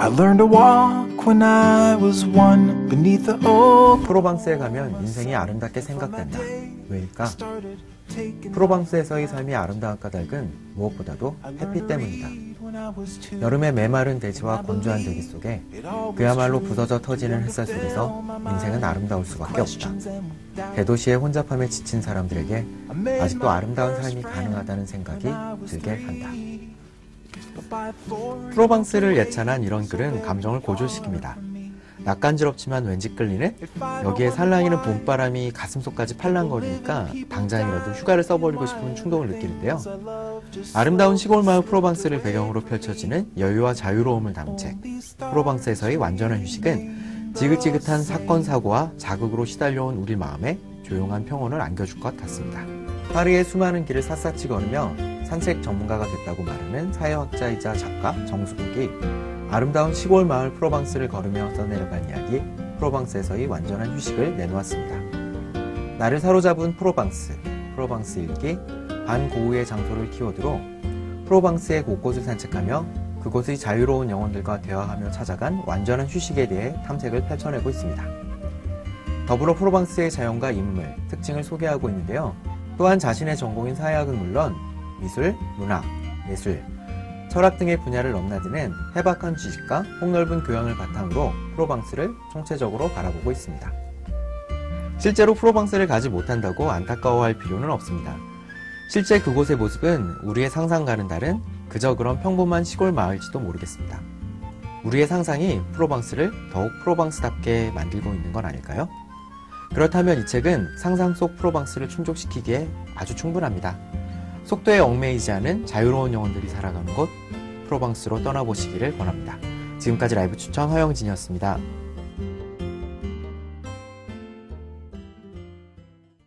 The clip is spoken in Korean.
I learned to walk when I was one beneath the oak. 프로방스에 가면 인생이 아름답게 생각된다. 왜일까? 프로방스에서의 삶이 아름다운 까닭은 무엇보다도 햇빛 때문이다. 여름의 메마른 대지와 건조한 대기 속에 그야말로 부서져 터지는 햇살 속에서 인생은 아름다울 수밖에 없다. 대도시의 혼잡함에 지친 사람들에게 아직도 아름다운 삶이 가능하다는 생각이 들게 한다. 프로방스를 예찬한 이런 글은 감정을 고조시킵니다. 낯간지럽지만 왠지 끌리는 여기에 살랑이는 봄바람이 가슴속까지 팔랑거리니까 당장이라도 휴가를 써버리고 싶은 충동을 느끼는데요. 아름다운 시골 마을 프로방스를 배경으로 펼쳐지는 여유와 자유로움을 담은 책 프로방스에서의 완전한 휴식은 지긋지긋한 사건 사고와 자극으로 시달려온 우리 마음에 조용한 평온을 안겨줄 것 같습니다. 파리의 수많은 길을 샅샅이 걸으며 산책 전문가가 됐다고 말하는 사회학자이자 작가 정수국이 아름다운 시골 마을 프로방스를 걸으며 써내려간 이야기 프로방스에서의 완전한 휴식을 내놓았습니다. 나를 사로잡은 프로방스, 프로방스 일기, 반고우의 장소를 키워드로 프로방스의 곳곳을 산책하며 그곳의 자유로운 영혼들과 대화하며 찾아간 완전한 휴식에 대해 탐색을 펼쳐내고 있습니다. 더불어 프로방스의 자연과 인물, 특징을 소개하고 있는데요. 또한 자신의 전공인 사회학은 물론 미술, 문학, 예술, 철학 등의 분야를 넘나드는 해박한 지식과 폭넓은 교양을 바탕으로 프로방스를 총체적으로 바라보고 있습니다. 실제로 프로방스를 가지 못한다고 안타까워할 필요는 없습니다. 실제 그곳의 모습은 우리의 상상과는 다른 그저 그런 평범한 시골 마을지도 모르겠습니다. 우리의 상상이 프로방스를 더욱 프로방스답게 만들고 있는 건 아닐까요? 그렇다면 이 책은 상상 속 프로방스를 충족시키기에 아주 충분합니다. 속도에 얽매이지 않은 자유로운 영혼들이 살아가는 곳 프로방스로 떠나보시기를 권합니다. 지금까지 라이브 추천 허영진이었습니다.